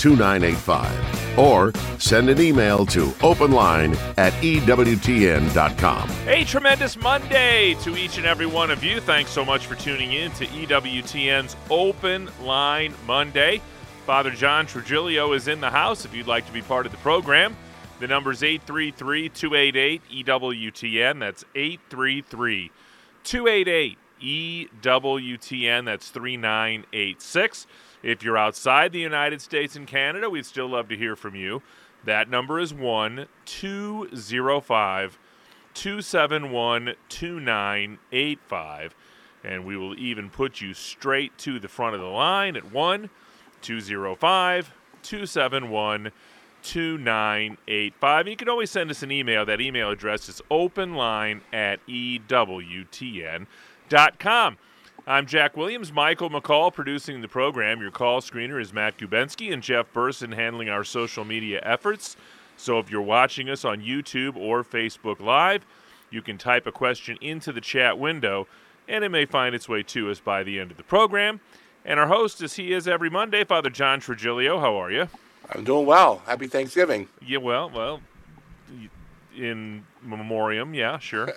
2985 or send an email to openline at EWTN.com. A tremendous Monday to each and every one of you. Thanks so much for tuning in to EWTN's Open Line Monday. Father John Trigilio is in the house if you'd like to be part of the program. The number is 833 288 EWTN. That's 833 288 EWTN. That's 3986. If you're outside the United States and Canada, we'd still love to hear from you. That number is 1 205 271 2985. And we will even put you straight to the front of the line at 1 205 271 2985. You can always send us an email. That email address is openline at EWTN.com. I'm Jack Williams, Michael McCall producing the program. Your call screener is Matt Gubensky and Jeff Burson handling our social media efforts. So if you're watching us on YouTube or Facebook Live, you can type a question into the chat window and it may find its way to us by the end of the program. And our host, as he is every Monday, Father John Trigilio. How are you? I'm doing well. Happy Thanksgiving. Yeah, well, well, in memoriam, yeah, sure.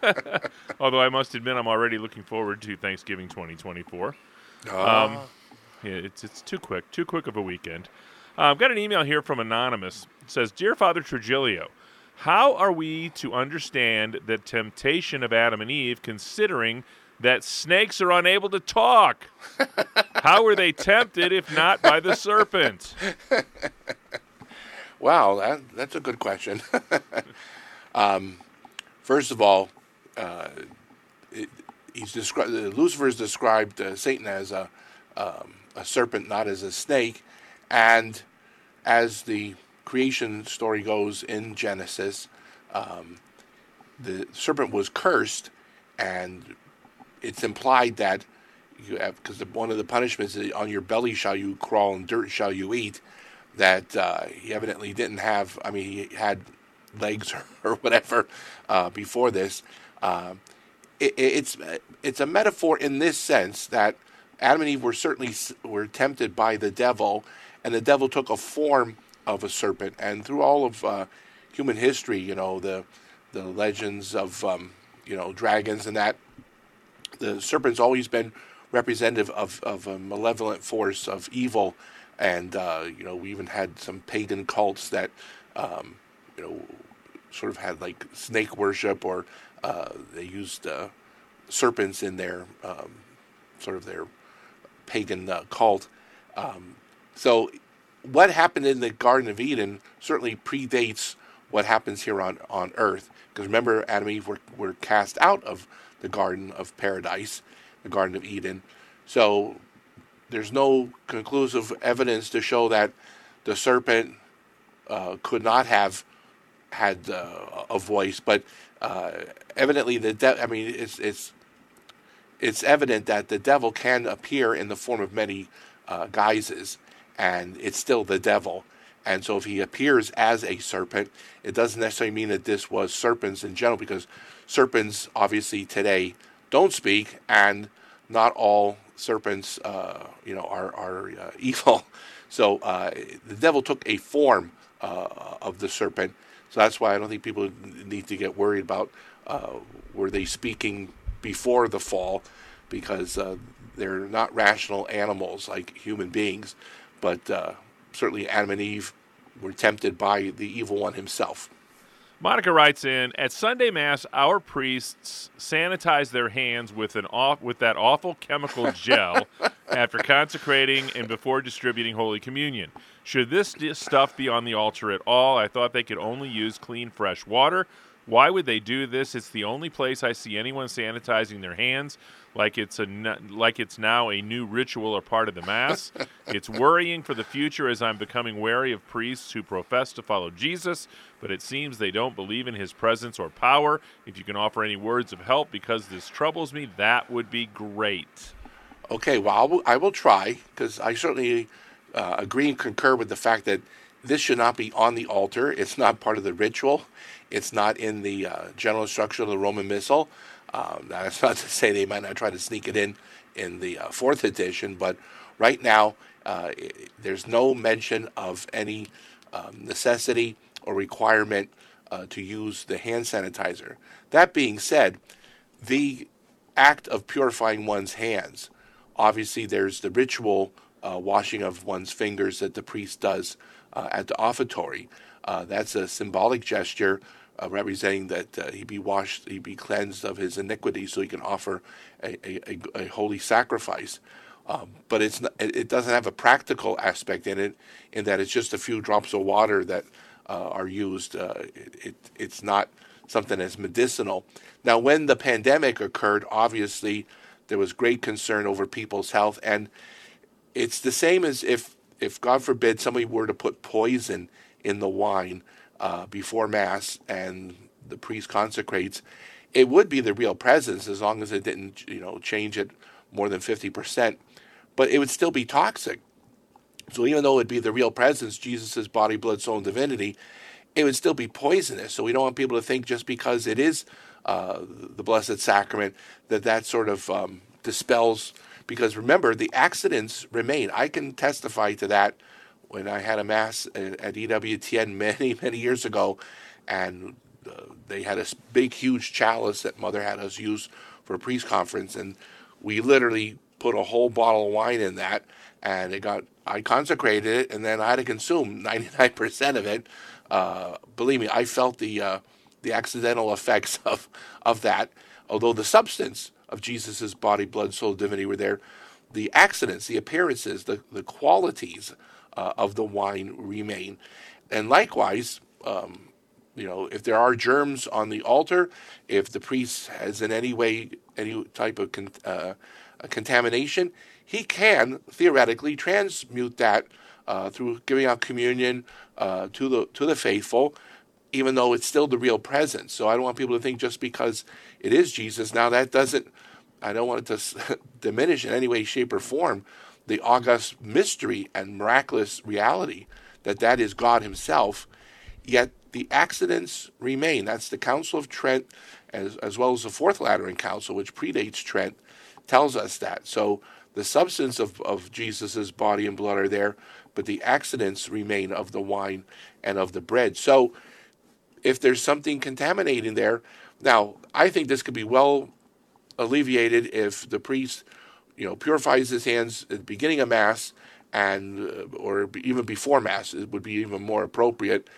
Although I must admit, I'm already looking forward to Thanksgiving 2024. Um, Ah, yeah, it's it's too quick, too quick of a weekend. Uh, I've got an email here from anonymous. It says, "Dear Father Trigilio, how are we to understand the temptation of Adam and Eve, considering that snakes are unable to talk? how were they tempted if not by the serpent?" wow, that, that's a good question. um, first of all, uh, it, he's described Lucifer is described uh, Satan as a um, a serpent, not as a snake, and as the creation story goes in Genesis, um, the serpent was cursed, and it's implied that you have because one of the punishments is on your belly shall you crawl and dirt shall you eat. That uh, he evidently didn't have. I mean, he had legs or, whatever uh, before this. Um, it, it's it's a metaphor in this sense that Adam and Eve were certainly were tempted by the devil, and the devil took a form of a serpent. And through all of uh, human history, you know the the legends of um, you know dragons and that the serpent's always been representative of, of a malevolent force of evil, and uh, you know we even had some pagan cults that um, you know sort of had like snake worship or uh, they used uh, serpents in their um, sort of their pagan uh, cult. Um, so what happened in the Garden of Eden certainly predates what happens here on, on earth. Because remember, Adam and Eve were, were cast out of the Garden of Paradise, the Garden of Eden. So there's no conclusive evidence to show that the serpent uh, could not have had uh, a voice, but uh, evidently the de- I mean, it's it's it's evident that the devil can appear in the form of many uh, guises, and it's still the devil. And so, if he appears as a serpent, it doesn't necessarily mean that this was serpents in general, because serpents obviously today don't speak, and not all serpents, uh, you know, are are uh, evil. So uh, the devil took a form uh, of the serpent. So that's why I don't think people need to get worried about uh, were they speaking before the fall, because they're not rational animals like human beings, but certainly Adam and Eve were tempted by the evil one himself. Monica writes in at Sunday Mass, our priests sanitize their hands with an off with that awful chemical gel after consecrating and before distributing Holy Communion. Should this stuff be on the altar at all? I thought they could only use clean, fresh water. Why would they do this? It's the only place I see anyone sanitizing their hands like it's a like it's now a new ritual or part of the mass. it's worrying for the future as I'm becoming wary of priests who profess to follow Jesus, but it seems they don't believe in his presence or power. If you can offer any words of help because this troubles me, that would be great. Okay, well, I will, I will try because I certainly uh, agree and concur with the fact that this should not be on the altar. It's not part of the ritual. It's not in the uh, general instruction of the Roman Missal. Um, that's not to say they might not try to sneak it in in the uh, fourth edition, but right now uh, there's no mention of any um, necessity or requirement uh, to use the hand sanitizer. That being said, the act of purifying one's hands, obviously, there's the ritual uh, washing of one's fingers that the priest does uh, at the offertory. Uh, that's a symbolic gesture uh, representing that uh, he be washed, he be cleansed of his iniquity, so he can offer a, a, a, holy sacrifice. Um, but it's not, it doesn't have a practical aspect in it, in that it's just a few drops of water that uh, are used. Uh, it, it, it's not something that's medicinal. Now, when the pandemic occurred, obviously there was great concern over people's health, and it's the same as if, if God forbid, somebody were to put poison in the wine uh, before Mass and the priest consecrates, it would be the real presence as long as it didn't, you know, change it more than 50%. But it would still be toxic. So even though it would be the real presence, Jesus' body, blood, soul, and divinity, it would still be poisonous. So we don't want people to think just because it is uh, the Blessed Sacrament that that sort of um, dispels. Because remember, the accidents remain. I can testify to that when I had a mass at, EWTN many, many years ago, and uh, they had a big, huge chalice that Mother had us use for a priest conference, and we literally put a whole bottle of wine in that, and it got I consecrated it, and then I had to consume 99% of it. Uh, believe me, I felt the uh, the accidental effects of of that. Although the substance of Jesus' body, blood, soul, divinity were there, the accidents, the appearances, the the qualities uh, of the wine remain. And likewise, um, you know, if there are germs on the altar, if the priest has in any way any type of con- uh, contamination, he can theoretically transmute that uh, through giving out communion uh, to the to the faithful, even though it's still the real presence. So I don't want people to think just because it is Jesus. Now that doesn't. I don't want it to diminish in any way, shape, or form the august mystery and miraculous reality that that is God Himself. Yet the accidents remain. That's the Council of Trent, as, as well as the Fourth Lateran Council, which predates Trent, tells us that. So the substance of, of Jesus' body and blood are there, but the accidents remain of the wine and of the bread. So if there's something contaminating there, now I think this could be well alleviated if the priest you know, purifies his hands at the beginning of Mass and uh, or even before Mass it would be even more appropriate.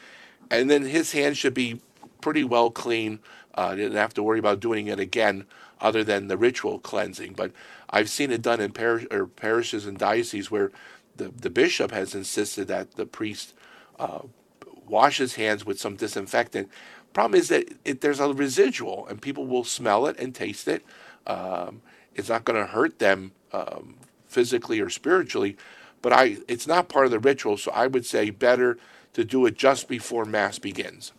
And then his hands should be pretty well clean. Uh, didn't have to worry about doing it again, other than the ritual cleansing. But I've seen it done in parish, parishes and dioceses where the, the bishop has insisted that the priest uh, wash his hands with some disinfectant. Problem is that it, there's a residual, and people will smell it and taste it. Um, it's not going to hurt them um, physically or spiritually, but I it's not part of the ritual. So I would say better to do it just before Mass begins.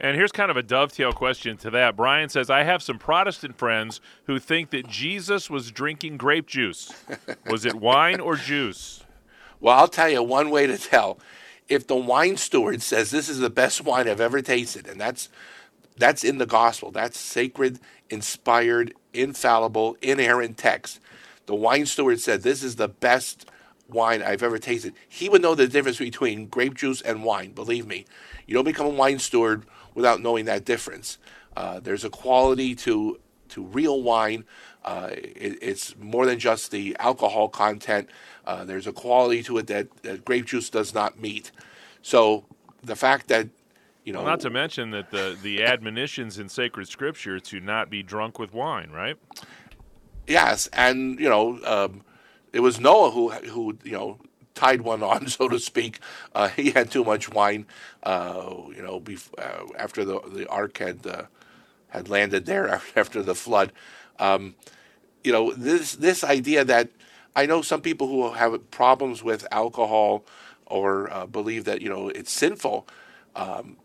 And here's kind of a dovetail question to that. Brian says, I have some Protestant friends who think that Jesus was drinking grape juice. Was it wine or juice? Well, I'll tell you one way to tell. If the wine steward says this is the best wine I've ever tasted, and that's that's in the gospel, that's sacred, inspired, infallible, inerrant text. The wine steward said, This is the best wine I've ever tasted. He would know the difference between grape juice and wine, believe me. You don't become a wine steward without knowing that difference. Uh, there's a quality to, to real wine. Uh, it, it's more than just the alcohol content. Uh, there's a quality to it that, that grape juice does not meet. So the fact that you know, well, not to mention that the the admonitions in sacred scripture to not be drunk with wine, right? Yes, and you know, um, it was Noah who who you know tied one on, so to speak. Uh, he had too much wine, uh, you know, bef- uh, after the the ark had uh, had landed there after the flood. Um, you know, this this idea that I know some people who have problems with alcohol or uh, believe that you know it's sinful. Um,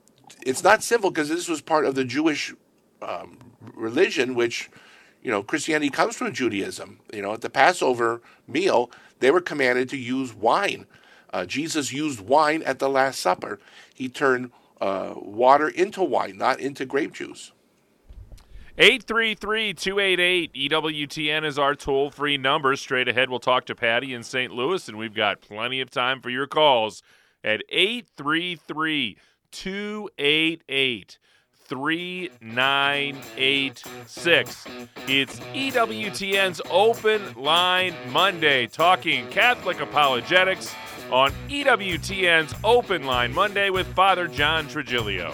it's not sinful because this was part of the Jewish um, religion, which you know Christianity comes from Judaism. You know, at the Passover meal, they were commanded to use wine. Uh, Jesus used wine at the Last Supper. He turned uh, water into wine, not into grape juice. 833 288 EWTN is our toll free number. Straight ahead, we'll talk to Patty in St. Louis, and we've got plenty of time for your calls at 833 288 3986. It's EWTN's Open Line Monday, talking Catholic apologetics on EWTN's Open Line Monday with Father John Trigilio.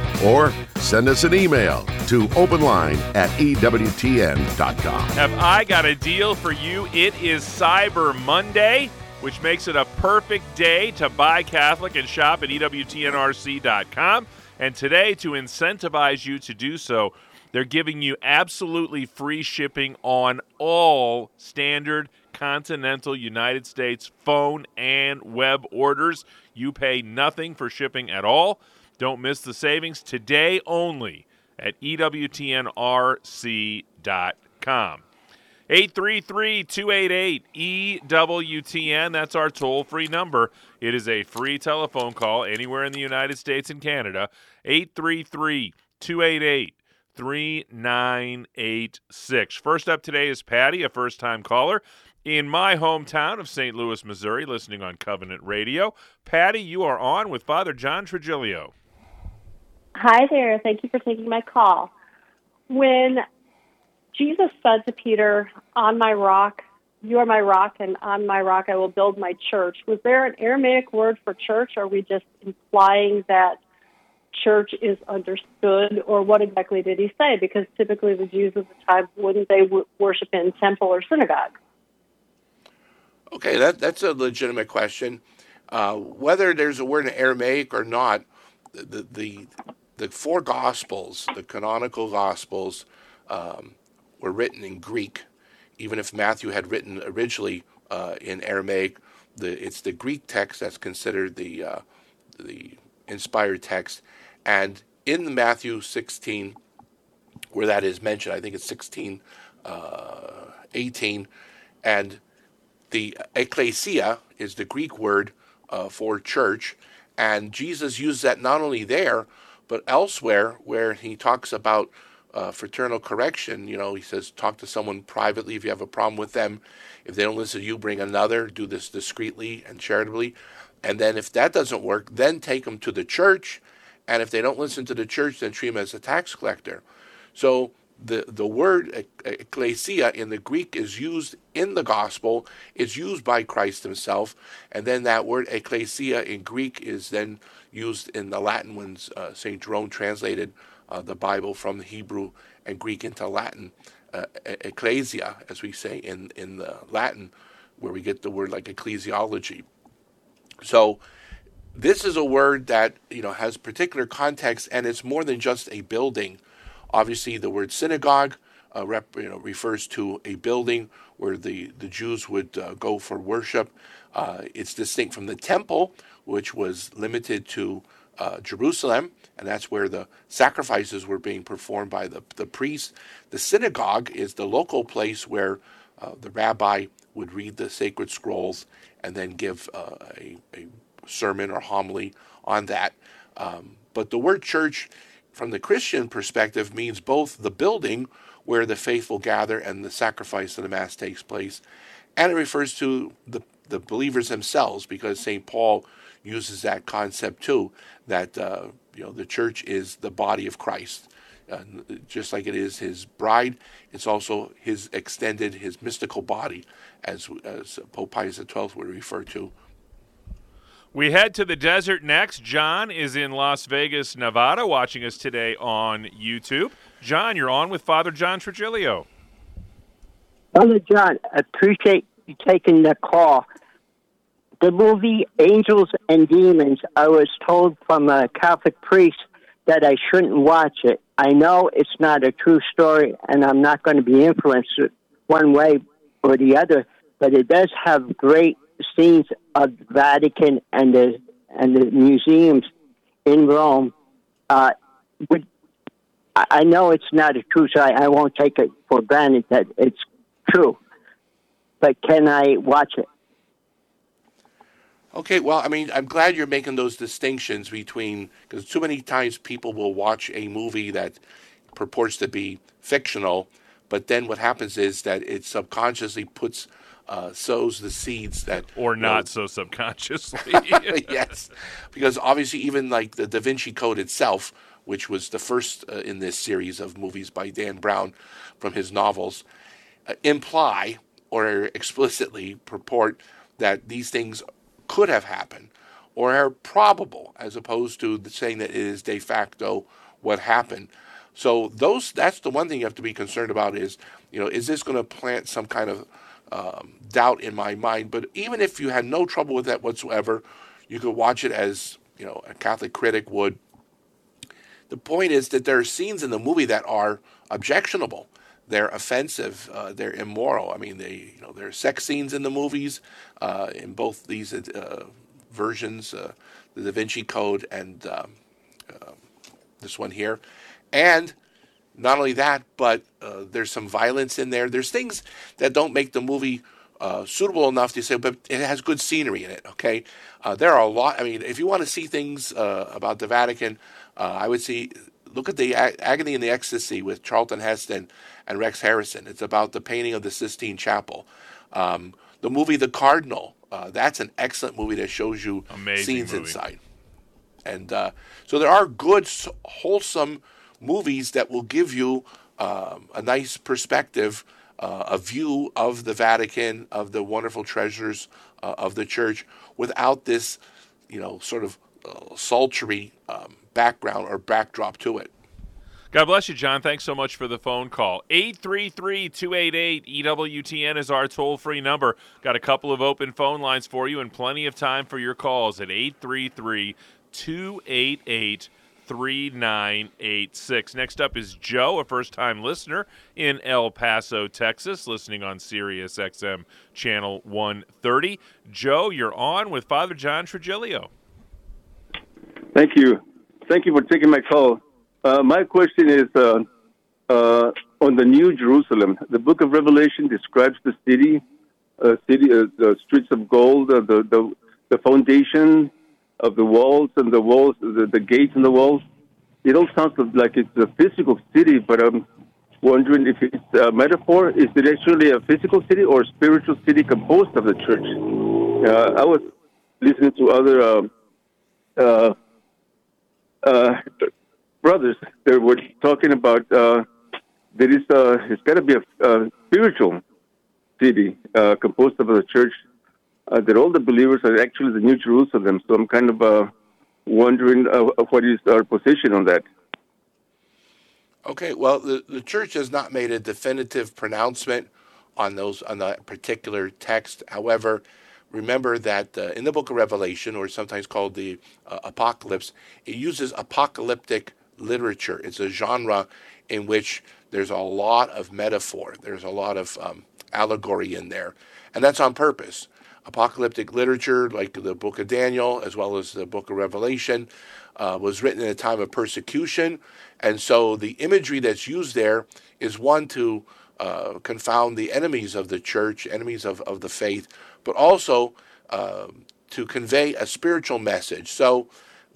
Or send us an email to openline at EWTN.com. Have I got a deal for you? It is Cyber Monday, which makes it a perfect day to buy Catholic and shop at EWTNRC.com. And today, to incentivize you to do so, they're giving you absolutely free shipping on all standard continental United States phone and web orders. You pay nothing for shipping at all. Don't miss the savings today only at EWTNRC.com. 833 288 EWTN. That's our toll free number. It is a free telephone call anywhere in the United States and Canada. 833 288 3986. First up today is Patty, a first time caller in my hometown of St. Louis, Missouri, listening on Covenant Radio. Patty, you are on with Father John Trigilio. Hi there. Thank you for taking my call. When Jesus said to Peter, On my rock, you are my rock, and on my rock I will build my church, was there an Aramaic word for church? Or are we just implying that church is understood, or what exactly did he say? Because typically the Jews of the time wouldn't they worship in temple or synagogue? Okay, that that's a legitimate question. Uh, whether there's a word in Aramaic or not, the the the four Gospels, the canonical Gospels, um, were written in Greek. Even if Matthew had written originally uh, in Aramaic, the, it's the Greek text that's considered the uh, the inspired text. And in Matthew 16, where that is mentioned, I think it's 16, uh, 18, and the ecclesia is the Greek word uh, for church, and Jesus used that not only there, but elsewhere, where he talks about uh, fraternal correction, you know, he says, talk to someone privately if you have a problem with them. If they don't listen to you, bring another. Do this discreetly and charitably. And then if that doesn't work, then take them to the church. And if they don't listen to the church, then treat them as a tax collector. So the, the word ecclesia in the Greek is used in the gospel, it's used by Christ himself, and then that word ecclesia in Greek is then used in the Latin when uh, St. Jerome translated uh, the Bible from Hebrew and Greek into Latin. Uh, ecclesia, as we say in, in the Latin, where we get the word like ecclesiology. So, this is a word that you know has particular context, and it's more than just a building. Obviously, the word synagogue uh, rep, you know, refers to a building where the, the Jews would uh, go for worship. Uh, it's distinct from the temple, which was limited to uh, Jerusalem, and that's where the sacrifices were being performed by the, the priests. The synagogue is the local place where uh, the rabbi would read the sacred scrolls and then give uh, a, a, sermon or homily on that. Um, but the word church from the Christian perspective, means both the building where the faithful gather and the sacrifice of the Mass takes place, and it refers to the, the believers themselves because St. Paul uses that concept too that uh, you know the church is the body of Christ. Uh, just like it is his bride, it's also his extended, his mystical body, as, as Pope Pius XII would refer to. We head to the desert next. John is in Las Vegas, Nevada, watching us today on YouTube. John, you're on with Father John Trigilio. Father John, I appreciate you taking the call. The movie Angels and Demons, I was told from a Catholic priest that I shouldn't watch it. I know it's not a true story, and I'm not going to be influenced one way or the other, but it does have great scenes of the Vatican and the and the museums in Rome. Uh, would, I know it's not a true story. I won't take it for granted that it's true, but can I watch it? Okay, well, I mean, I'm glad you're making those distinctions between because too many times people will watch a movie that purports to be fictional, but then what happens is that it subconsciously puts uh, sows the seeds that or not so subconsciously. yes, because obviously even like the Da Vinci Code itself, which was the first uh, in this series of movies by Dan Brown from his novels, uh, imply or explicitly purport that these things could have happened or are probable, as opposed to saying that it is de facto what happened. So those that's the one thing you have to be concerned about is you know is this going to plant some kind of um, doubt in my mind? But even if you had no trouble with that whatsoever, you could watch it as you know a Catholic critic would. The point is that there are scenes in the movie that are objectionable. They're offensive. Uh, they're immoral. I mean, they you know there are sex scenes in the movies uh, in both these uh, versions, uh, the Da Vinci Code and um, uh, this one here, and not only that, but uh, there's some violence in there. There's things that don't make the movie uh, suitable enough to say, but it has good scenery in it. Okay, uh, there are a lot. I mean, if you want to see things uh, about the Vatican, uh, I would see look at the Agony and the Ecstasy with Charlton Heston and Rex Harrison. It's about the painting of the Sistine Chapel. Um, the movie The Cardinal. Uh, that's an excellent movie that shows you Amazing scenes movie. inside. And uh, so there are good, wholesome movies that will give you um, a nice perspective, uh, a view of the Vatican, of the wonderful treasures uh, of the church, without this, you know, sort of uh, sultry um, background or backdrop to it. God bless you, John. Thanks so much for the phone call. 833 288 EWTN is our toll free number. Got a couple of open phone lines for you and plenty of time for your calls at 833 288 3986. Next up is Joe, a first time listener in El Paso, Texas, listening on Sirius XM channel 130. Joe, you're on with Father John Trigilio. Thank you. Thank you for taking my call. Uh, my question is uh, uh, on the New Jerusalem. The Book of Revelation describes the city, uh, city, uh, the streets of gold, uh, the, the the foundation of the walls and the walls, the, the gates and the walls. It all sounds like it's a physical city, but I'm wondering if it's a metaphor. Is it actually a physical city or a spiritual city composed of the church? I was listening to other brothers they were talking about uh, there is uh, it's got to be a, a, spiritual city uh, composed of the church uh, that all the believers are actually the New Jerusalem. So I'm kind of uh, wondering uh, what is our position on that. Okay, well, the, the church has not made a definitive pronouncement on those on that particular text. However, remember that uh, in the book of Revelation, or sometimes called the uh, Apocalypse, it uses apocalyptic literature. It's a genre in which there's a lot of metaphor, there's a lot of um, allegory in there, and that's on purpose. Apocalyptic literature, like the book of Daniel as well as the book of Revelation, uh, was written in a time of persecution, and so the imagery that's used there is one to uh, confound the enemies of the church, enemies of, of the faith, but also uh, to convey a spiritual message. So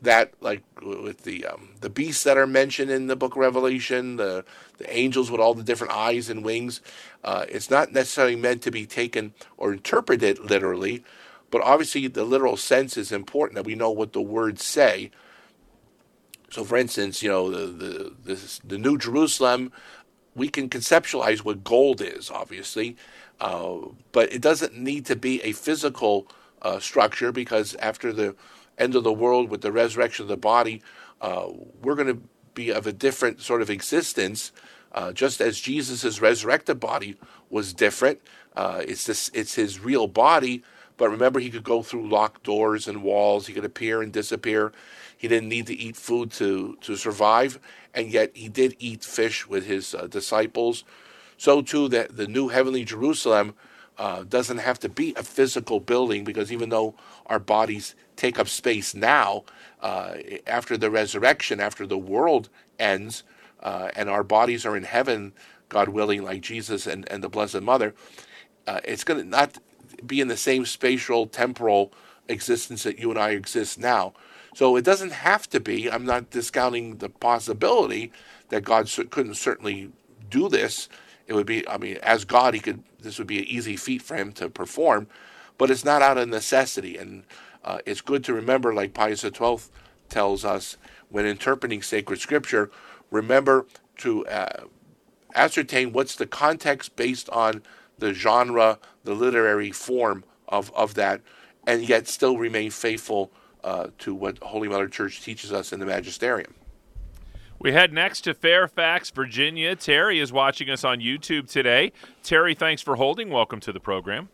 that, like with the um, the beasts that are mentioned in the Book of Revelation, the the angels with all the different eyes and wings, uh, it's not necessarily meant to be taken or interpreted literally, but obviously the literal sense is important that we know what the words say. So, for instance, you know the the the, the New Jerusalem, we can conceptualize what gold is, obviously, uh, but it doesn't need to be a physical uh, structure because after the end of the world with the resurrection of the body, uh, we're going to be of a different sort of existence, uh, just as Jesus' resurrected body was different. Uh, it's this, it's his real body, but remember, he could go through locked doors and walls. He could appear and disappear. He didn't need to eat food to to survive, and yet he did eat fish with his uh, disciples. So too, that the new heavenly Jerusalem uh, doesn't have to be a physical building because even though our bodies take up space now, uh, after the resurrection, after the world ends, uh, and our bodies are in heaven, God willing, like Jesus and, and the Blessed Mother, uh, it's going to not be in the same spatial, temporal existence that you and I exist now. So it doesn't have to be. I'm not discounting the possibility that God couldn't certainly do this. It would be, I mean, as God, he could. This would be an easy feat for him to perform, but it's not out of necessity. And uh, it's good to remember, like Pius XII tells us when interpreting sacred scripture, remember to uh, ascertain what's the context based on the genre, the literary form of, of that, and yet still remain faithful uh, to what Holy Mother Church teaches us in the Magisterium. We head next to Fairfax, Virginia. Terry is watching us on YouTube today. Terry, thanks for holding. Welcome to the program.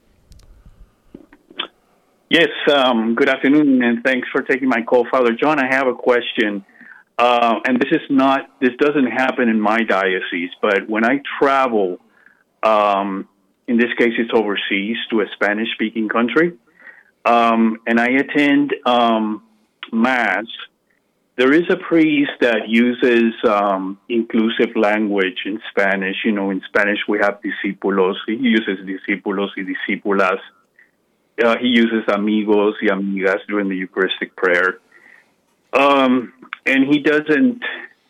Yes, um, good afternoon, and thanks for taking my call, Father John. I have a question, uh, and this is not this doesn't happen in my diocese, but when I travel, um, in this case, it's overseas to a Spanish-speaking country, um, and I attend um, mass. There is a priest that uses um, inclusive language in Spanish. You know, in Spanish we have discípulos. He uses discípulos y discípulas uh, he uses amigos y amigas during the Eucharistic prayer. Um, and he doesn't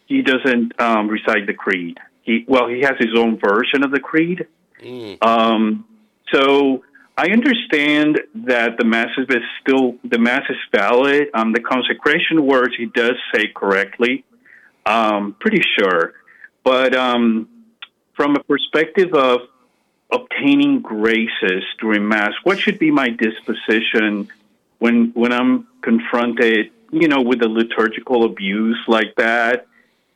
he doesn't um, recite the creed. He well, he has his own version of the creed. Mm. Um, so I understand that the mass is still the mass is valid. Um, the consecration words he does say correctly. Um, pretty sure, but um, from a perspective of obtaining graces during Mass? What should be my disposition when when I'm confronted, you know, with a liturgical abuse like that?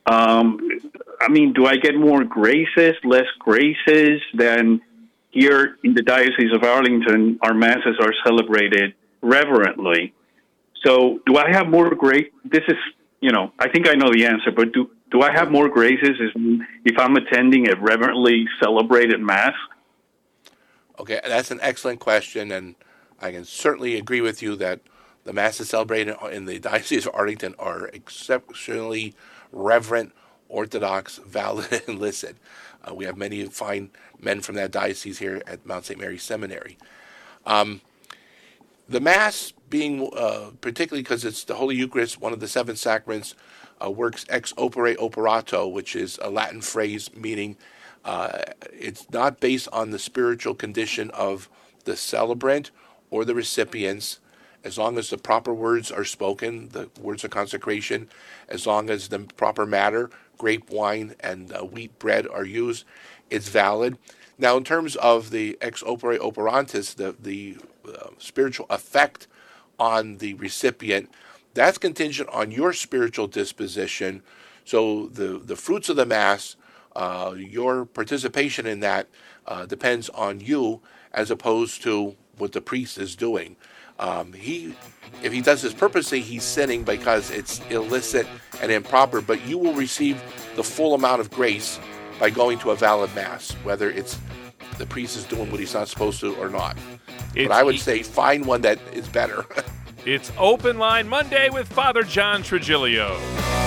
Um, I mean, do I get more graces, less graces than here in the Diocese of Arlington? Our masses are celebrated reverently. So, do I have more grace? This is, you know, I think I know the answer, but do do I have more graces if I'm attending a reverently celebrated mass? Okay, that's an excellent question, and I can certainly agree with you that the masses celebrated in the Diocese of Arlington are exceptionally reverent, orthodox, valid, and licit. Uh, we have many fine men from that diocese here at Mount St. Mary's Seminary. Um, the Mass, being uh, particularly because it's the Holy Eucharist, one of the seven sacraments, uh, works ex opere operato, which is a Latin phrase meaning uh, it's not based on the spiritual condition of the celebrant or the recipients. As long as the proper words are spoken, the words of consecration, as long as the proper matter, grape wine and uh, wheat bread are used, it's valid. Now, in terms of the ex opere operantis, the, the uh, spiritual effect on the recipient, that's contingent on your spiritual disposition. So the, the fruits of the Mass uh, your participation in that uh, depends on you as opposed to what the priest is doing. Um, he, if he does this purposely, he's sinning because it's illicit and improper. But you will receive the full amount of grace by going to a valid mass, whether it's the priest is doing what he's not supposed to or not. It's but I would e- say find one that is better. it's Open Line Monday with Father John Trigilio.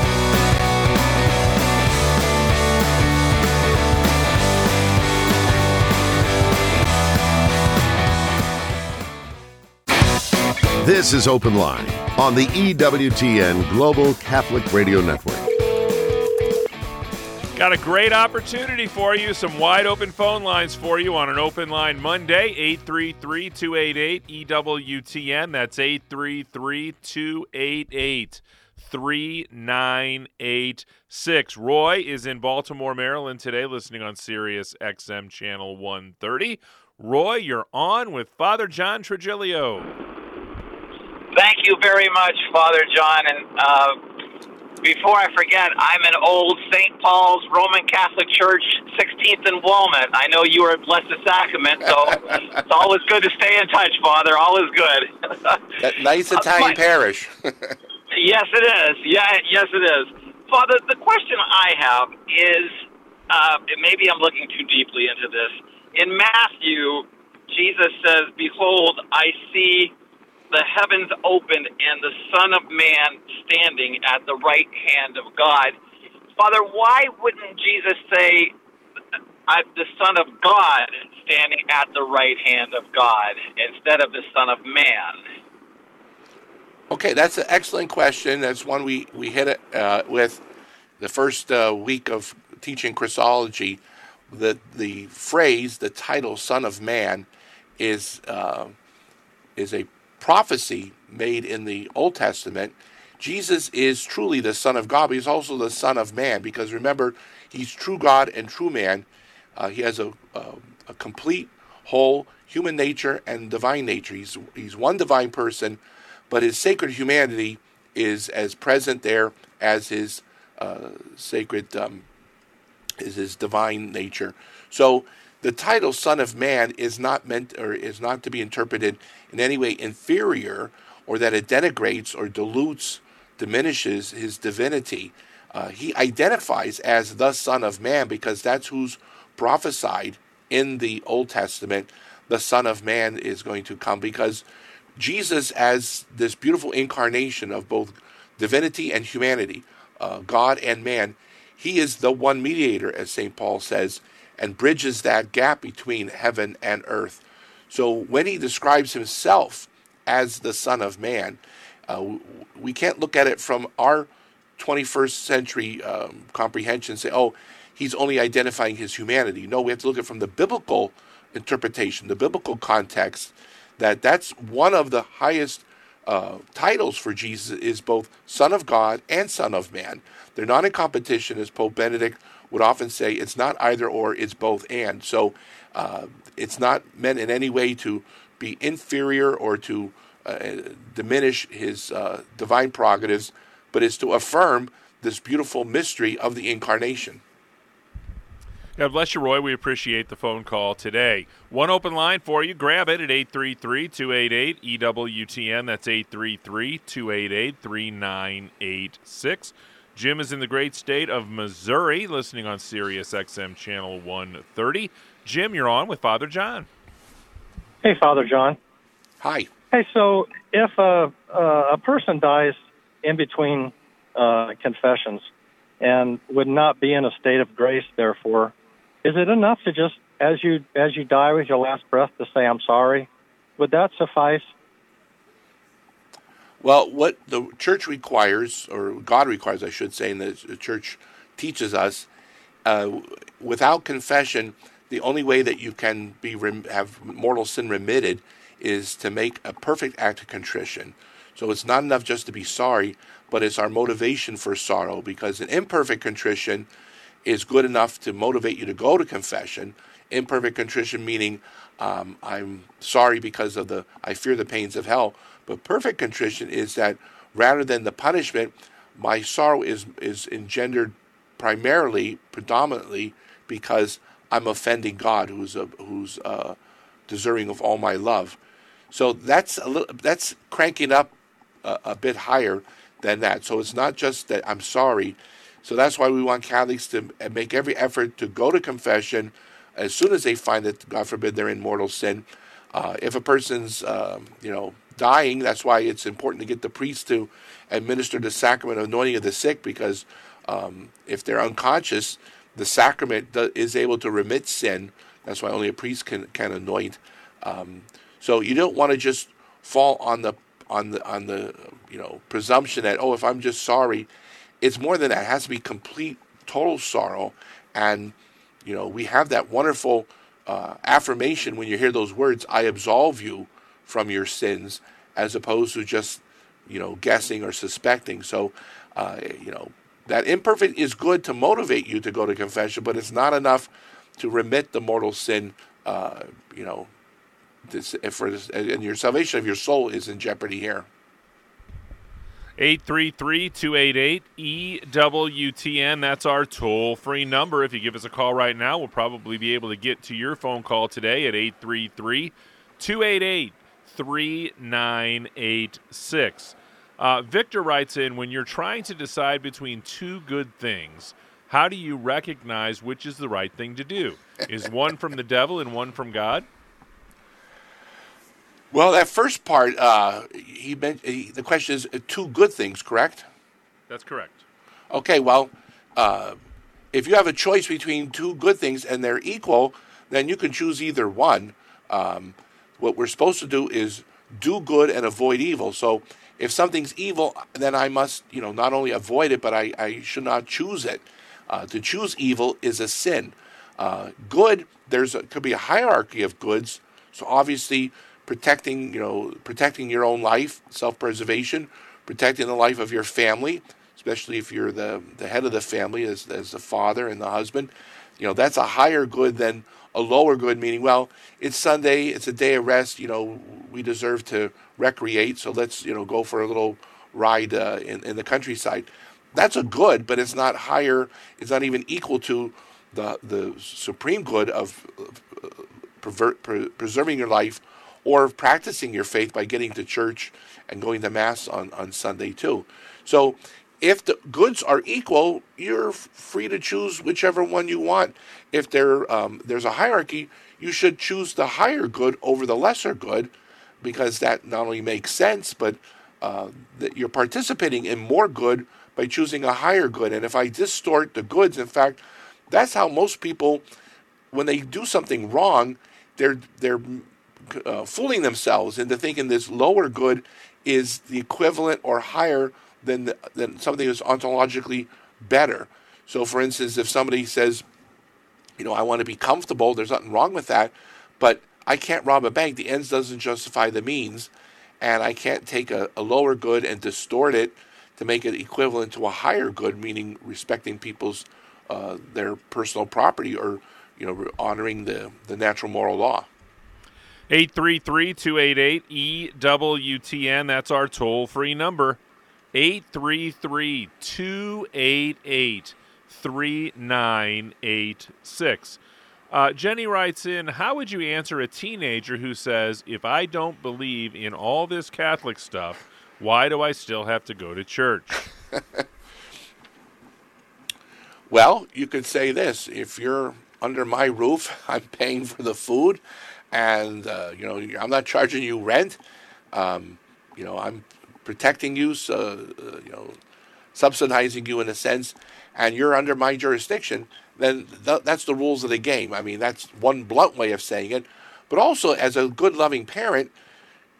This is Open Line on the EWTN Global Catholic Radio Network. Got a great opportunity for you. Some wide open phone lines for you on an open line Monday, 833 288 EWTN. That's 833 288 3986. Roy is in Baltimore, Maryland today, listening on Sirius XM Channel 130. Roy, you're on with Father John Trigilio. Thank you very much, Father John. And uh, before I forget, I'm an old St. Paul's Roman Catholic Church, 16th and Walnut. I know you are blessed the sacrament, so it's always good to stay in touch, Father. All is good. that nice Italian Uh, parish. Yes, it is. Yeah, yes, it is. Father, the question I have is, uh, maybe I'm looking too deeply into this. In Matthew, Jesus says, "Behold, I see the heavens opened and the Son of Man standing at the right hand of God." Father, why wouldn't Jesus say, "I'm "The Son of God standing at the right hand of God" instead of the Son of Man? Okay, that's an excellent question. That's one we, we hit it uh, with the first uh, week of teaching Christology. The, the phrase, the title, Son of Man, is, uh, is a prophecy made in the Old Testament. Jesus is truly the Son of God, but he's also the Son of Man because remember, he's true God and true man. Uh, he has a, a, a complete, whole human nature and divine nature. He's, he's one divine person but his sacred humanity is as present there as his uh, sacred um, is his divine nature. So the title "Son of Man" is not meant or is not to be interpreted in any way inferior or that it denigrates or dilutes, diminishes his divinity. Uh, he identifies as the Son of Man because that's who's prophesied in the Old Testament. The Son of Man is going to come because Jesus, as this beautiful incarnation of both divinity and humanity, uh, God and man, he is the one mediator, as St. Paul says, and bridges that gap between heaven and earth. So when he describes himself as the Son of Man, uh, we can't look at it from our 21st century um, comprehension and say, oh, he's only identifying his humanity. No, we have to look at it from the biblical interpretation, the biblical context, that that's one of the highest uh, titles for Jesus is both Son of God and Son of Man. They're not in competition, as Pope Benedict would often say. It's not either or; it's both and. So uh, it's not meant in any way to be inferior or to uh, diminish his uh, divine prerogatives, but is to affirm this beautiful mystery of the incarnation. God bless you, Roy. We appreciate the phone call today. One open line for you. Grab it at 833 288 EWTN. That's 833 288 3986. Jim is in the great state of Missouri, listening on Sirius XM Channel 130. Jim, you're on with Father John. Hey, Father John. Hi. Hey, so if a, uh, a person dies in between uh, confessions and would not be in a state of grace, therefore, is it enough to just as you as you die with your last breath to say I'm sorry? Would that suffice? Well, what the church requires, or God requires, I should say, and the church teaches us, uh, without confession, the only way that you can be have mortal sin remitted is to make a perfect act of contrition. So it's not enough just to be sorry, but it's our motivation for sorrow because an imperfect contrition is good enough to motivate you to go to confession. Imperfect contrition meaning um, I'm sorry because of the I fear the pains of hell. But perfect contrition is that rather than the punishment, my sorrow is is engendered primarily, predominantly because I'm offending God, who's a, who's uh, deserving of all my love. So that's a little that's cranking up a, a bit higher than that. So it's not just that I'm sorry. So that's why we want Catholics to make every effort to go to confession as soon as they find that, God forbid, they're in mortal sin. Uh, if a person's, um, you know, dying, that's why it's important to get the priest to administer the sacrament of anointing of the sick, because um, if they're unconscious, the sacrament is able to remit sin. That's why only a priest can can anoint. Um, so you don't want to just fall on the on the on the you know presumption that oh if I'm just sorry, it's more than that. It has to be complete, total sorrow, and you know we have that wonderful uh, affirmation when you hear those words, "I absolve you from your sins," as opposed to just you know guessing or suspecting. So uh, you know that imperfect is good to motivate you to go to confession, but it's not enough to remit the mortal sin. Uh, you know, this, for this, and your salvation of your soul is in jeopardy here. 833-288-EWTN. That's our toll-free number. If you give us a call right now, we'll probably be able to get to your phone call today at 833-288-3986. Uh, Victor writes in, when you're trying to decide between two good things, how do you recognize which is the right thing to do? Is one from the devil and one from God? Well, that first part, uh, he meant he, the question is uh, two good things, correct? That's correct. Okay, well, uh, if you have a choice between two good things and they're equal, then you can choose either one. Um, what we're supposed to do is do good and avoid evil. So if something's evil, then I must, you know, not only avoid it, but I, I should not choose it. Uh, to choose evil is a sin. Uh, good, there's a, could be a hierarchy of goods. So obviously, protecting, you know, protecting your own life, self-preservation, protecting the life of your family, especially if you're the, the head of the family as, as the father and the husband. You know, that's a higher good than a lower good, meaning, well, it's Sunday, it's a day of rest, you know, we deserve to recreate, so let's, you know, go for a little ride uh, in, in the countryside. That's a good, but it's not higher, it's not even equal to the, the supreme good of pervert, pre- preserving your life or practicing your faith by getting to church and going to mass on, on Sunday too. So if the goods are equal, you're free to choose whichever one you want. If there um, there's a hierarchy, you should choose the higher good over the lesser good, because that not only makes sense, but uh, that you're participating in more good by choosing a higher good. And if I distort the goods, in fact, that's how most people, when they do something wrong, they're they're uh, fooling themselves into thinking this lower good is the equivalent or higher than the, than something that's ontologically better. So, for instance, if somebody says, you know, I want to be comfortable, there's nothing wrong with that, but I can't rob a bank. The ends doesn't justify the means, and I can't take a, a lower good and distort it to make it equivalent to a higher good, meaning respecting people's uh, their personal property or you know honoring the the natural moral law. 833-288-EWTN. That's our toll-free number. 833-288-3986. Uh, Jenny writes in, how would you answer a teenager who says, if I don't believe in all this Catholic stuff, why do I still have to go to church? well, you could say this. If you're under my roof, I'm paying for the food, and uh, you know I'm not charging you rent. Um, you know I'm protecting you, so, uh, you know, subsidizing you in a sense, and you're under my jurisdiction. Then th- that's the rules of the game. I mean, that's one blunt way of saying it. But also, as a good, loving parent,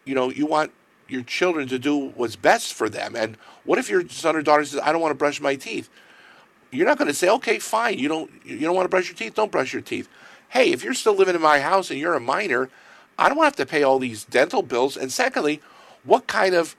you know, you want your children to do what's best for them. And what if your son or daughter says, "I don't want to brush my teeth"? You're not going to say, "Okay, fine. You don't you don't want to brush your teeth? Don't brush your teeth." Hey, if you're still living in my house and you're a minor, I don't have to pay all these dental bills. And secondly, what kind of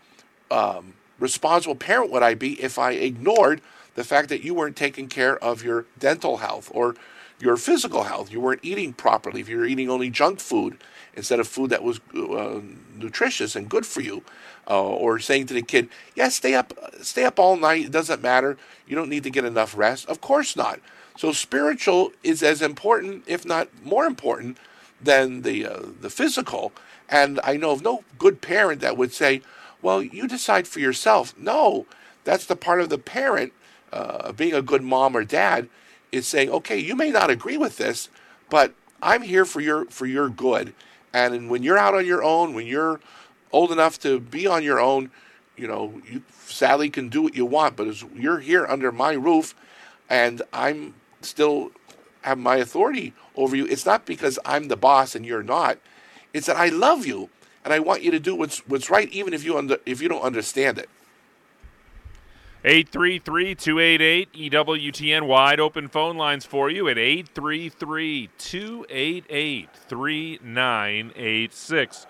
um, responsible parent would I be if I ignored the fact that you weren't taking care of your dental health or your physical health? You weren't eating properly. If you were eating only junk food instead of food that was uh, nutritious and good for you, uh, or saying to the kid, "Yeah, stay up, stay up all night. It doesn't matter. You don't need to get enough rest." Of course not. So spiritual is as important, if not more important, than the uh, the physical. And I know of no good parent that would say, "Well, you decide for yourself." No, that's the part of the parent uh, being a good mom or dad is saying, "Okay, you may not agree with this, but I'm here for your for your good." And when you're out on your own, when you're old enough to be on your own, you know, you sadly can do what you want, but as you're here under my roof, and I'm still have my authority over you. It's not because I'm the boss and you're not. It's that I love you and I want you to do what's what's right, even if you under, if you don't understand it. 833 288 EWTN wide open phone lines for you at 833 288 3986.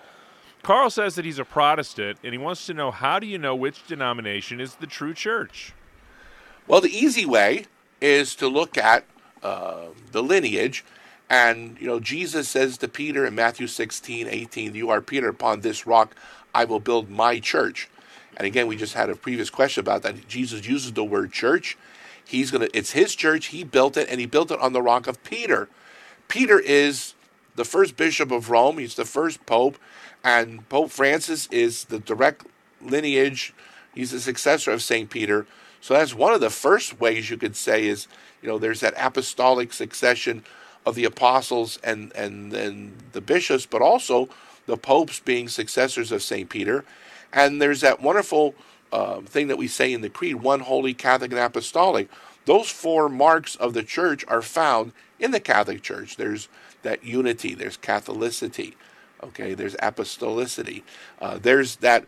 Carl says that he's a Protestant and he wants to know how do you know which denomination is the true church? Well, the easy way is to look at uh, the lineage. And, you know, Jesus says to Peter in Matthew 16, 18, You are Peter, upon this rock I will build my church. And again, we just had a previous question about that. Jesus uses the word church. He's gonna it's his church, he built it, and he built it on the rock of Peter. Peter is the first bishop of Rome, he's the first pope, and Pope Francis is the direct lineage, he's the successor of St. Peter. So that's one of the first ways you could say is, you know, there's that apostolic succession of the apostles and and, and the bishops, but also the popes being successors of St. Peter. And there's that wonderful uh, thing that we say in the Creed one holy, Catholic, and apostolic. Those four marks of the church are found in the Catholic Church. There's that unity, there's Catholicity, okay, there's apostolicity, uh, there's that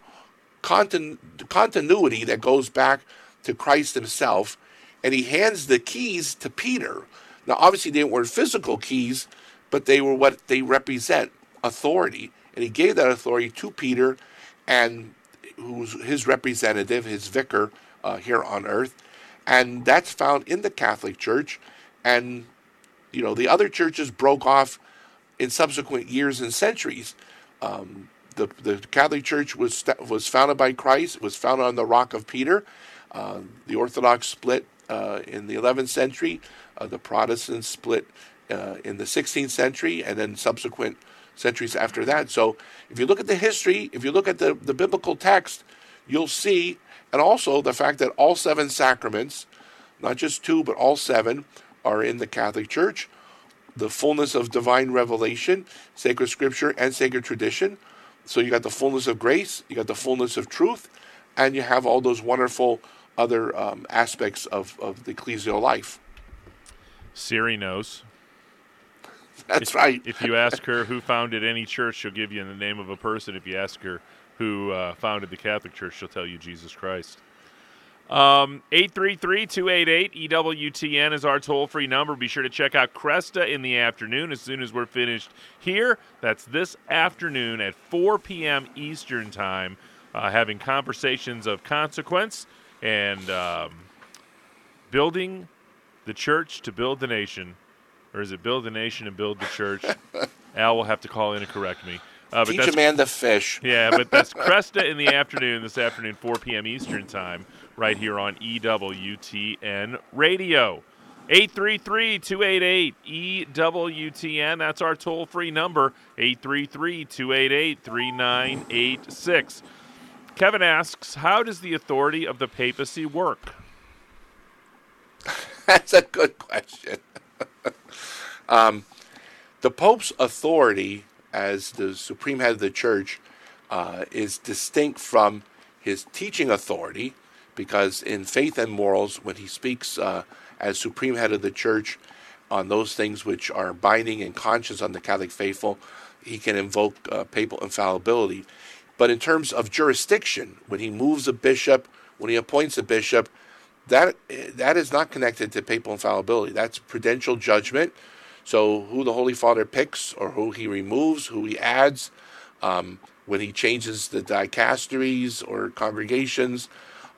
continu- continuity that goes back to Christ Himself, and He hands the keys to Peter. Now, obviously, they weren't physical keys, but they were what they represent authority. And He gave that authority to Peter and who's his representative, his vicar uh, here on earth, and that's found in the Catholic Church. And you know the other churches broke off in subsequent years and centuries. Um, the the Catholic Church was was founded by Christ. It was founded on the Rock of Peter. Uh, the Orthodox split uh, in the 11th century. Uh, the Protestants split uh, in the 16th century, and then subsequent centuries after that. So if you look at the history, if you look at the, the biblical text, you'll see, and also the fact that all seven sacraments, not just two, but all seven, are in the Catholic Church. The fullness of divine revelation, sacred scripture, and sacred tradition. So you got the fullness of grace, you got the fullness of truth, and you have all those wonderful other um, aspects of, of the ecclesial life. Siri knows. That's if, right. if you ask her who founded any church, she'll give you the name of a person. If you ask her who uh, founded the Catholic Church, she'll tell you Jesus Christ. Um, 833-288-EWTN is our toll-free number. Be sure to check out Kresta in the afternoon as soon as we're finished here. That's this afternoon at 4 p.m. Eastern Time, uh, having conversations of consequence and um, building the church to build the nation or is it build the nation and build the church? Al will have to call in and correct me. Uh, Teach a man to fish. Yeah, but that's Kresta in the afternoon, this afternoon, 4 p.m. Eastern Time, right here on EWTN Radio. 833 288 EWTN. That's our toll free number, 833 288 3986. Kevin asks, How does the authority of the papacy work? That's a good question. um, the Pope's authority as the supreme head of the church uh, is distinct from his teaching authority because in faith and morals, when he speaks uh, as supreme head of the church on those things which are binding and conscious on the Catholic faithful, he can invoke uh, papal infallibility. But in terms of jurisdiction, when he moves a bishop, when he appoints a bishop, that that is not connected to papal infallibility. That's prudential judgment. So who the Holy Father picks or who he removes, who he adds, um, when he changes the dicasteries or congregations,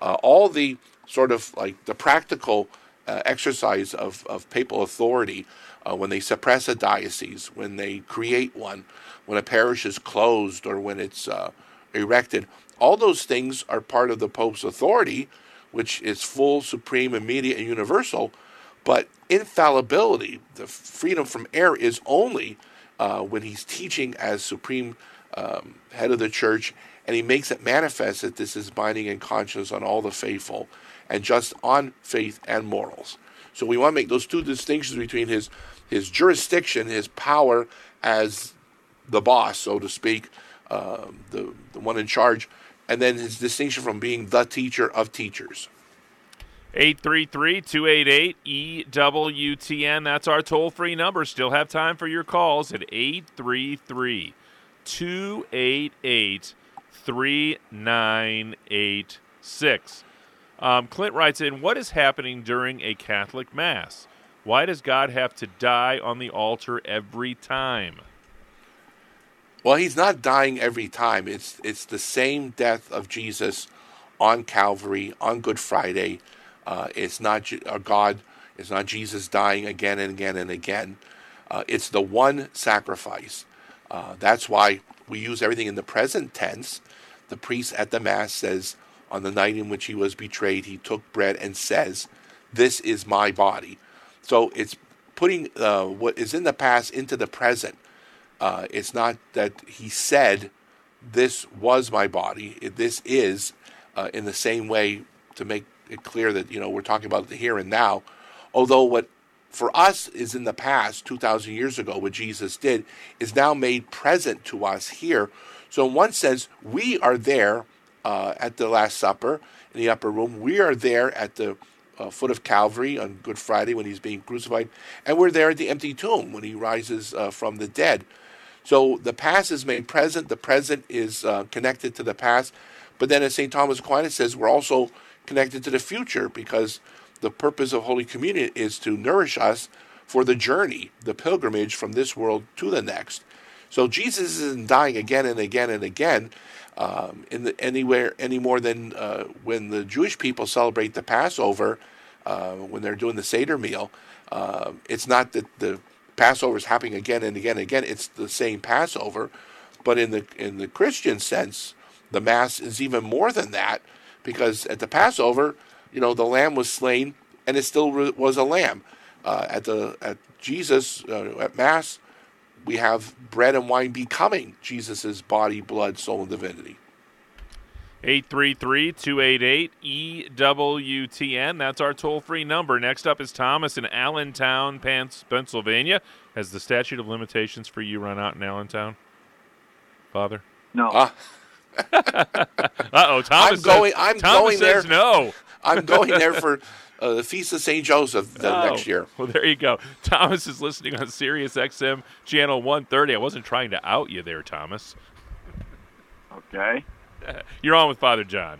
uh, all the sort of like the practical uh, exercise of, of papal authority uh, when they suppress a diocese, when they create one, when a parish is closed or when it's uh, erected. All those things are part of the Pope's authority which is full, supreme, immediate, and universal. But infallibility, the freedom from error, is only uh, when he's teaching as supreme um, head of the church, and he makes it manifest that this is binding and conscious on all the faithful, and just on faith and morals. So we want to make those two distinctions between his his jurisdiction, his power as the boss, so to speak, uh, the the one in charge, and then his distinction from being the teacher of teachers. 833 288 EWTN. That's our toll free number. Still have time for your calls at 833 288 3986. Um, Clint writes in, What is happening during a Catholic Mass? Why does God have to die on the altar every time? Well, he's not dying every time. It's it's the same death of Jesus on Calvary on Good Friday. Uh, it's not uh, God. It's not Jesus dying again and again and again. Uh, it's the one sacrifice. Uh, that's why we use everything in the present tense. The priest at the Mass says, On the night in which he was betrayed, he took bread and says, This is my body. So it's putting uh, what is in the past into the present. Uh, it's not that he said, This was my body. This is, uh, in the same way, to make it clear that, you know, we're talking about the here and now. Although what for us is in the past, 2,000 years ago, what Jesus did, is now made present to us here. So, in one sense, we are there uh, at the Last Supper in the upper room. We are there at the uh, foot of Calvary on Good Friday when he's being crucified. And we're there at the empty tomb when he rises uh, from the dead. So, the past is made present, the present is uh, connected to the past. But then, as St. Thomas Aquinas says, we're also connected to the future because the purpose of Holy Communion is to nourish us for the journey, the pilgrimage from this world to the next. So Jesus isn't dying again and again and again um, in the, anywhere any more than uh, when the Jewish people celebrate the Passover uh, when they're doing the Seder meal. Uh, it's not that the Passover is happening again and again and again. It's the same Passover, but in the in the Christian sense, the Mass is even more than that because at the Passover you know, the lamb was slain, and it still was a lamb. Uh, at the at Jesus uh, at Mass, we have bread and wine becoming Jesus' body, blood, soul, and divinity. 833-288-EWTN. That's our toll-free number. Next up is Thomas in Allentown, Pennsylvania. Has the statute of limitations for you run out in Allentown, Father? No. Uh oh, Thomas. I'm going. Says, I'm Thomas going says there. No. I'm going there for uh, the Feast of St. Joseph the Oh, next year. Well, there you go. Thomas is listening on Sirius XM channel 130. I wasn't trying to out you there, Thomas. Okay. You're on with Father John.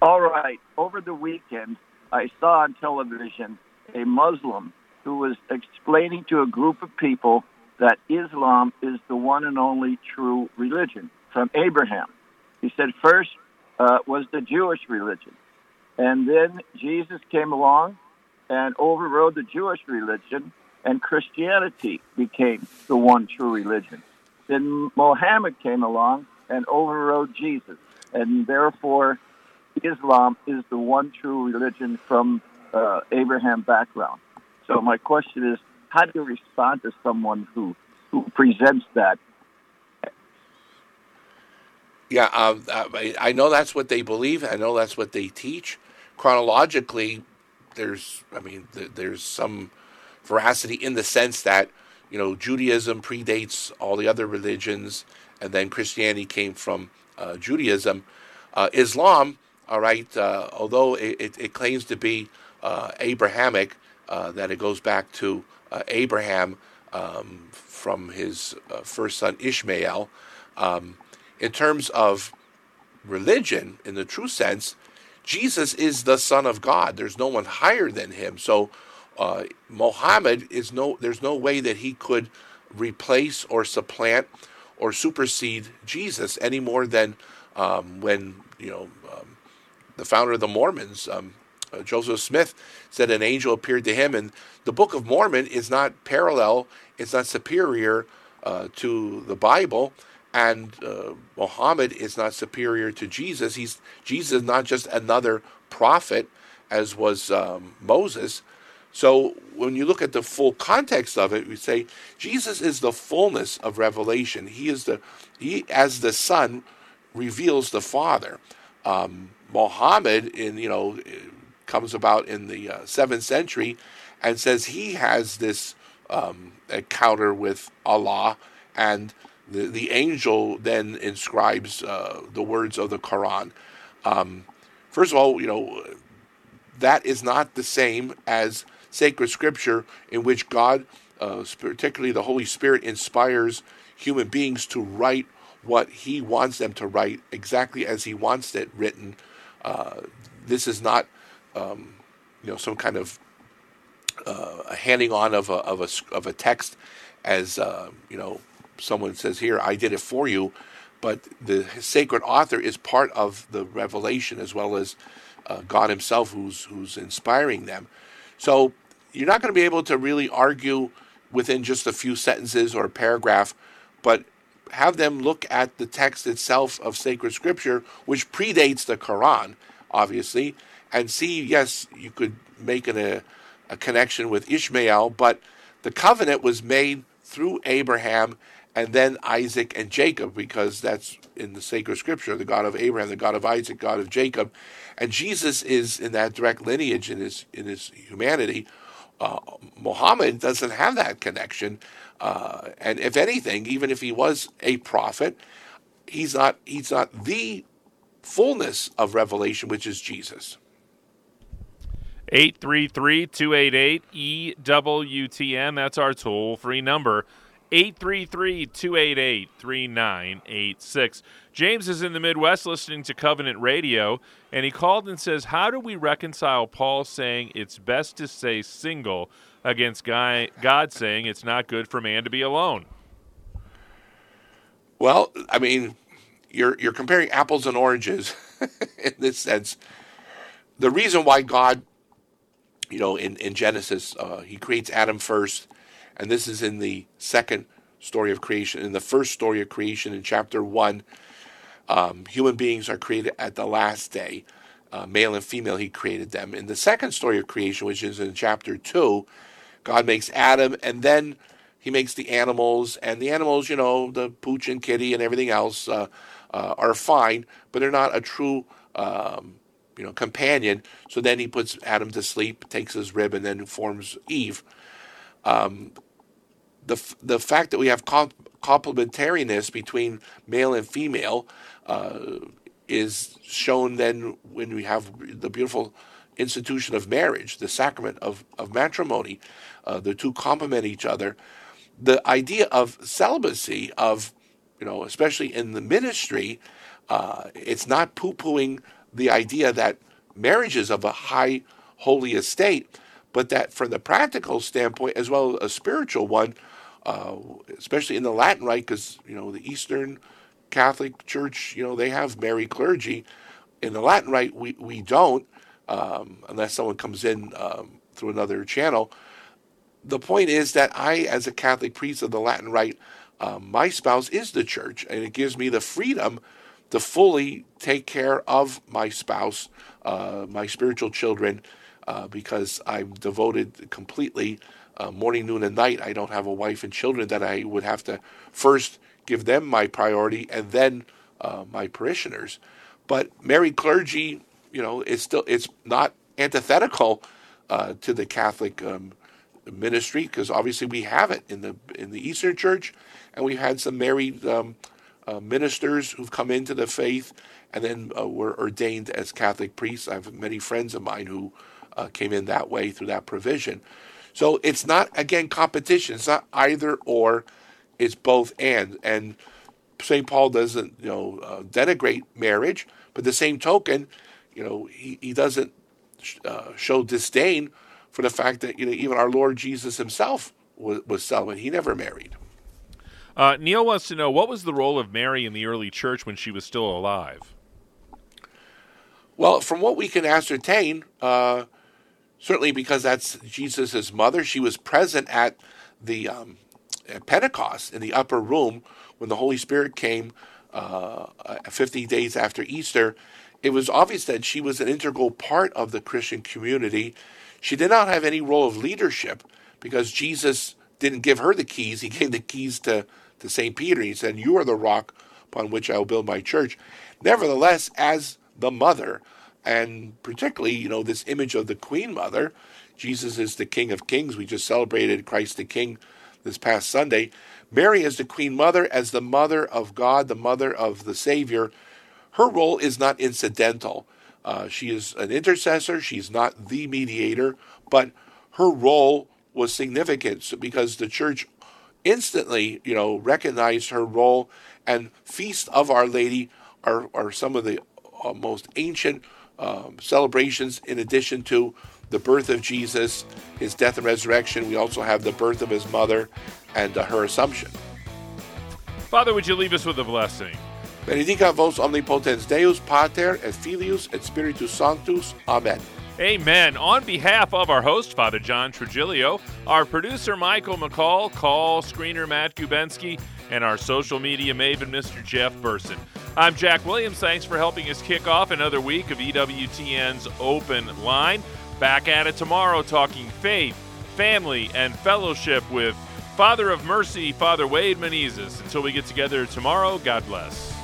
All right. Over the weekend, I saw on television a Muslim who was explaining to a group of people that Islam is the one and only true religion from Abraham. He said first uh, was the Jewish religion, and then Jesus came along and overrode the Jewish religion, and Christianity became the one true religion. Then Mohammed came along and overrode Jesus, and therefore Islam is the one true religion from uh, Abraham background. So my question is, how do you respond to someone who who presents that? Yeah, um, I I know that's what they believe. I know that's what they teach. Chronologically, there's, I mean, th- there's some veracity in the sense that, you know, Judaism predates all the other religions, and then Christianity came from uh, Judaism. Uh, Islam, all right, uh, although it, it, it claims to be uh, Abrahamic, uh, that it goes back to Abraham um, from his first son Ishmael. Um, in terms of religion, in the true sense, Jesus is the Son of God. There's no one higher than him. So uh, Muhammad is no. There's no way that he could replace or supplant or supersede Jesus any more than um, when you know um, the founder of the Mormons, um, uh, Joseph Smith, said an angel appeared to him, and the Book of Mormon is not parallel. It's not superior uh, to the Bible and uh, Muhammad is not superior to Jesus. He's Jesus is not just another prophet, as was um, Moses. So when you look at the full context of it, we say Jesus is the fullness of revelation. He is the he as the Son reveals the Father. Um, Muhammad, in you know, comes about in the uh, seventh century, and says he has this um, encounter with Allah and the, the angel then inscribes uh, the words of the Quran. Um, first of all, you know, that is not the same as sacred scripture in which God, uh, particularly the Holy Spirit, inspires human beings to write what he wants them to write exactly as he wants it written. Uh, this is not, um, you know, some kind of uh, a handing on of a, of a, of a text as, uh, you know, someone says here, I did it for you. But the sacred author is part of the revelation as well as uh, God Himself, who's who's inspiring them. So you're not going to be able to really argue within just a few sentences or a paragraph, but have them look at the text itself of sacred scripture, which predates the Quran, obviously, and see, yes, you could make an, a, a connection with Ishmael, but the covenant was made through Abraham and then Isaac and Jacob, because that's in the sacred scripture, the God of Abraham, the God of Isaac, God of Jacob. And Jesus is in that direct lineage in his in his humanity. Uh, Muhammad doesn't have that connection, uh, and if anything, even if he was a prophet, he's not he's not the fullness of revelation, which is Jesus. 833 288 EWTN. That's our toll free number. 833 288 3986. James is in the Midwest listening to Covenant Radio, and he called and says, How do we reconcile Paul saying it's best to stay single against God saying it's not good for man to be alone? Well, I mean, you're, you're comparing apples and oranges in this sense. The reason why God, you know, in, in Genesis, uh, he creates Adam first and this is in the second story of creation. In the first story of creation, in chapter one, um, human beings are created at the last day. Uh, male and female, he created them. In the second story of creation, which is in chapter two, God makes Adam, and then he makes the animals, and the animals, you know, the pooch and kitty and everything else, uh, uh, are fine, but they're not a true, um, you know, companion. So then he puts Adam to sleep, takes his rib, and then forms Eve. Um, the the fact that we have complementariness between male and female uh, is shown then when we have the beautiful institution of marriage, the sacrament of, of matrimony. Uh, the two complement each other. The idea of celibacy, of you know, especially in the ministry, uh, it's not poo-pooing the idea that marriage is of a high holy estate, but that from the practical standpoint as well as a spiritual one, uh, especially in the Latin Rite, because you know the Eastern Catholic Church, you know they have married clergy. In the Latin Rite, we we don't, um, unless someone comes in um, through another channel. The point is that I, as a Catholic priest of the Latin Rite, um, my spouse is the church, and it gives me the freedom to fully take care of my spouse, uh, my spiritual children, uh, because I'm devoted completely uh, morning, noon, and night. I don't have a wife and children that I would have to first give them my priority and then uh, my parishioners. But married clergy, you know, it's still it's not antithetical uh, to the Catholic um, ministry because obviously we have it in the in the Eastern Church, and we've had some married um, uh, ministers who've come into the faith and then uh, were ordained as Catholic priests. I have many friends of mine who uh, came in that way through that provision. So it's not again competition. It's not either or. It's both and. And St. Paul doesn't you know uh, denigrate marriage, but the same token, you know, he, he doesn't uh, show disdain for the fact that you know even our Lord Jesus Himself was, was celibate. He never married. Uh, Neil wants to know what was the role of Mary in the early church when she was still alive. Well, from what we can ascertain, uh, certainly because that's Jesus' mother. She was present at the um, at Pentecost in the upper room when the Holy Spirit came uh, 50 days after Easter. It was obvious that she was an integral part of the Christian community. She did not have any role of leadership because Jesus didn't give her the keys. He gave the keys to, to St. Peter. He said, You are the rock upon which I will build my church. Nevertheless, as the mother, and particularly, you know, this image of the Queen Mother. Jesus is the King of Kings. We just celebrated Christ the King this past Sunday. Mary is the Queen Mother, as the Mother of God, the Mother of the Savior. Her role is not incidental. Uh, she is an intercessor. She's not the mediator, but her role was significant because the church instantly, you know, recognized her role. And Feast of Our Lady are, are some of the uh, most ancient um, celebrations in addition to the birth of Jesus, his death and resurrection. We also have the birth of his mother and uh, her assumption. Father, would you leave us with a blessing? Benedicat vos omnipotens Deus, Pater, et Filius, et Spiritus Sanctus. Amen. Amen. On behalf of our host, Father John Trigilio, our producer, Michael McCall, call screener, Matt Gubensky, and our social media maven, Mr. Jeff Burson. I'm Jack Williams. Thanks for helping us kick off another week of EWTN's Open Line. Back at it tomorrow, talking faith, family, and fellowship with Father of Mercy, Father Wade Menezes. Until we get together tomorrow, God bless.